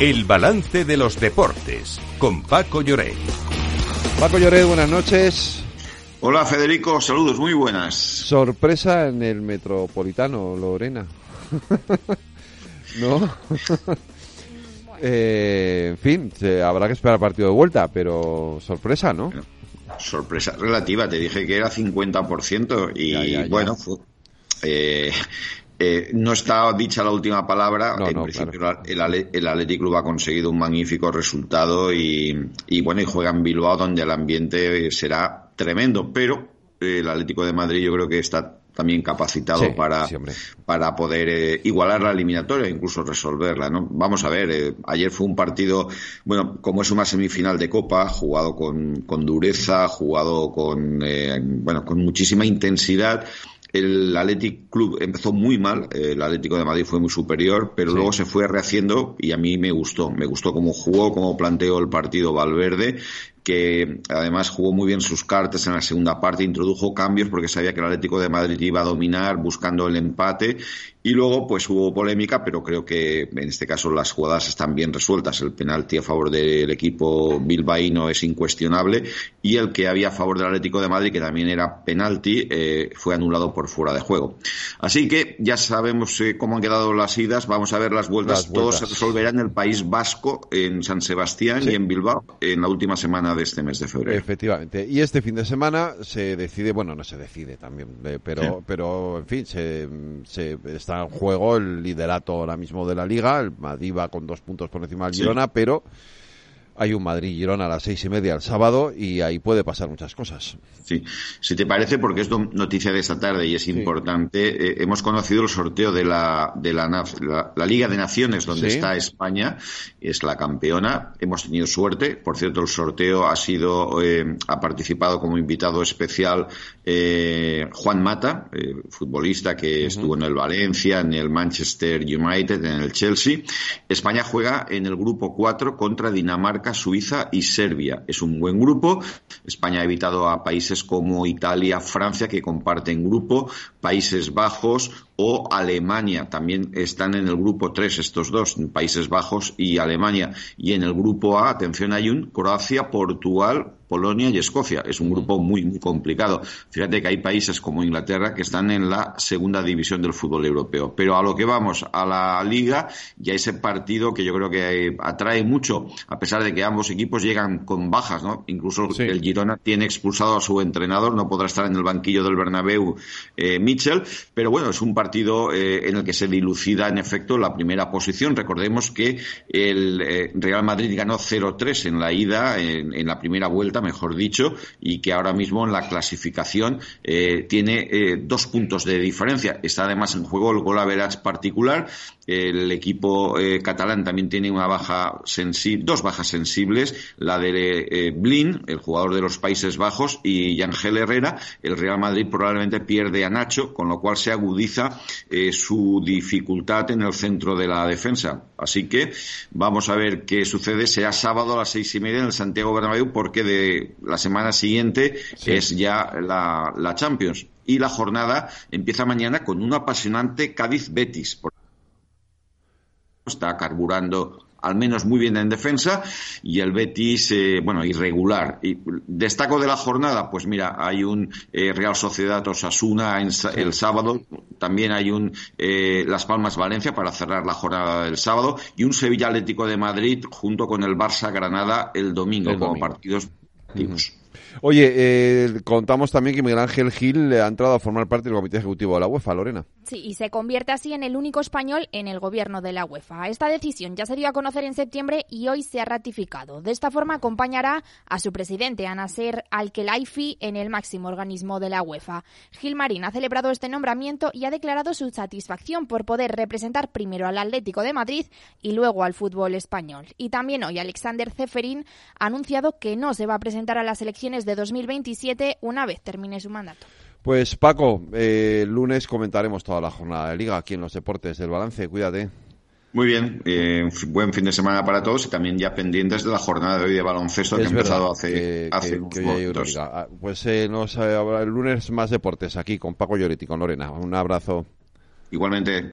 El balance de los deportes con Paco Lloret. Paco Lloret, buenas noches. Hola Federico, saludos, muy buenas. Sorpresa en el Metropolitano, Lorena. ¿No? Eh, en fin, habrá que esperar partido de vuelta, pero sorpresa, ¿no? Sorpresa relativa, te dije que era 50% y bueno, eh, eh, no está dicha la última palabra. en principio, el, el Athletic Club ha conseguido un magnífico resultado y, y, bueno, y juega en Bilbao donde el ambiente será tremendo, pero el Atlético de Madrid yo creo que está también capacitado para, para poder eh, igualar la eliminatoria, incluso resolverla. ¿no? Vamos a ver, eh, ayer fue un partido, bueno, como es una semifinal de Copa, jugado con, con dureza, jugado con, eh, bueno, con muchísima intensidad. El Athletic Club empezó muy mal, el Atlético de Madrid fue muy superior, pero luego se fue rehaciendo y a mí me gustó. Me gustó cómo jugó, cómo planteó el partido Valverde que además jugó muy bien sus cartas en la segunda parte, introdujo cambios porque sabía que el Atlético de Madrid iba a dominar buscando el empate y luego pues hubo polémica, pero creo que en este caso las jugadas están bien resueltas. El penalti a favor del equipo bilbaíno es incuestionable y el que había a favor del Atlético de Madrid, que también era penalti, eh, fue anulado por fuera de juego. Así que ya sabemos eh, cómo han quedado las idas, vamos a ver las vueltas. Todo se resolverá en el País Vasco, en San Sebastián y en Bilbao en la última semana de este mes de febrero. Efectivamente. Y este fin de semana se decide, bueno, no se decide también, eh, pero, pero en fin, se, se, está en juego el liderato ahora mismo de la liga. El Madrid va con dos puntos por encima del Girona, pero hay un Madrid-Girona a las seis y media el sábado y ahí puede pasar muchas cosas. Sí, si te parece, porque es noticia de esta tarde y es importante, eh, hemos conocido el sorteo de la, de la, la, Liga de Naciones, donde está España, es la campeona. Hemos tenido suerte. Por cierto, el sorteo ha sido, eh, ha participado como invitado especial eh, Juan Mata, futbolista que estuvo en el Valencia, en el Manchester United, en el Chelsea. España juega en el grupo 4 contra Dinamarca Suiza y Serbia. Es un buen grupo. España ha evitado a países como Italia, Francia, que comparten grupo, Países Bajos o Alemania. También están en el grupo 3 estos dos, Países Bajos y Alemania. Y en el grupo A, atención, hay un Croacia, Portugal, Polonia y Escocia. Es un grupo muy, muy complicado. Fíjate que hay países como Inglaterra que están en la segunda división del fútbol europeo. Pero a lo que vamos, a la liga y a ese partido que yo creo que atrae mucho, a pesar de que ambos equipos llegan con bajas, ¿no? Incluso el Girona tiene expulsado a su entrenador, no podrá estar en el banquillo del Bernabéu eh, Mitchell, pero bueno, es un partido eh, en el que se dilucida en efecto la primera posición. Recordemos que el eh, Real Madrid ganó 0-3 en la ida, en la primera vuelta mejor dicho, y que ahora mismo en la clasificación eh, tiene eh, dos puntos de diferencia. Está además en juego el gol a particular. El equipo catalán también tiene una baja dos bajas sensibles, la de Blin, el jugador de los Países Bajos, y Yangel Herrera. El Real Madrid probablemente pierde a Nacho, con lo cual se agudiza su dificultad en el centro de la defensa. Así que vamos a ver qué sucede. Será sábado a las seis y media en el Santiago Bernabéu, porque de la semana siguiente es ya la, la Champions. Y la jornada empieza mañana con un apasionante Cádiz-Betis. Está carburando al menos muy bien en defensa y el Betis, eh, bueno, irregular. Y destaco de la jornada, pues mira, hay un eh, Real Sociedad Osasuna el sábado, también hay un eh, Las Palmas Valencia para cerrar la jornada del sábado y un Sevilla Atlético de Madrid junto con el Barça Granada el domingo, como partidos Oye, eh, contamos también que Miguel Ángel Gil ha entrado a formar parte del Comité Ejecutivo de la UEFA, Lorena. Sí, y se convierte así en el único español en el gobierno de la UEFA. Esta decisión ya se dio a conocer en septiembre y hoy se ha ratificado. De esta forma acompañará a su presidente, a Nasser Al-Khelaifi, en el máximo organismo de la UEFA. Gil Marín ha celebrado este nombramiento y ha declarado su satisfacción por poder representar primero al Atlético de Madrid y luego al fútbol español. Y también hoy Alexander Zeferin ha anunciado que no se va a presentar a las elecciones de 2027 una vez termine su mandato. Pues Paco, eh, el lunes comentaremos toda la jornada de liga aquí en los deportes del balance. Cuídate. Muy bien, eh, buen fin de semana para todos y también ya pendientes de la jornada de hoy de baloncesto que ha empezado hace, hace unos ah, Pues eh, nos, el lunes más deportes aquí con Paco Lloretti, con Lorena. Un abrazo. Igualmente.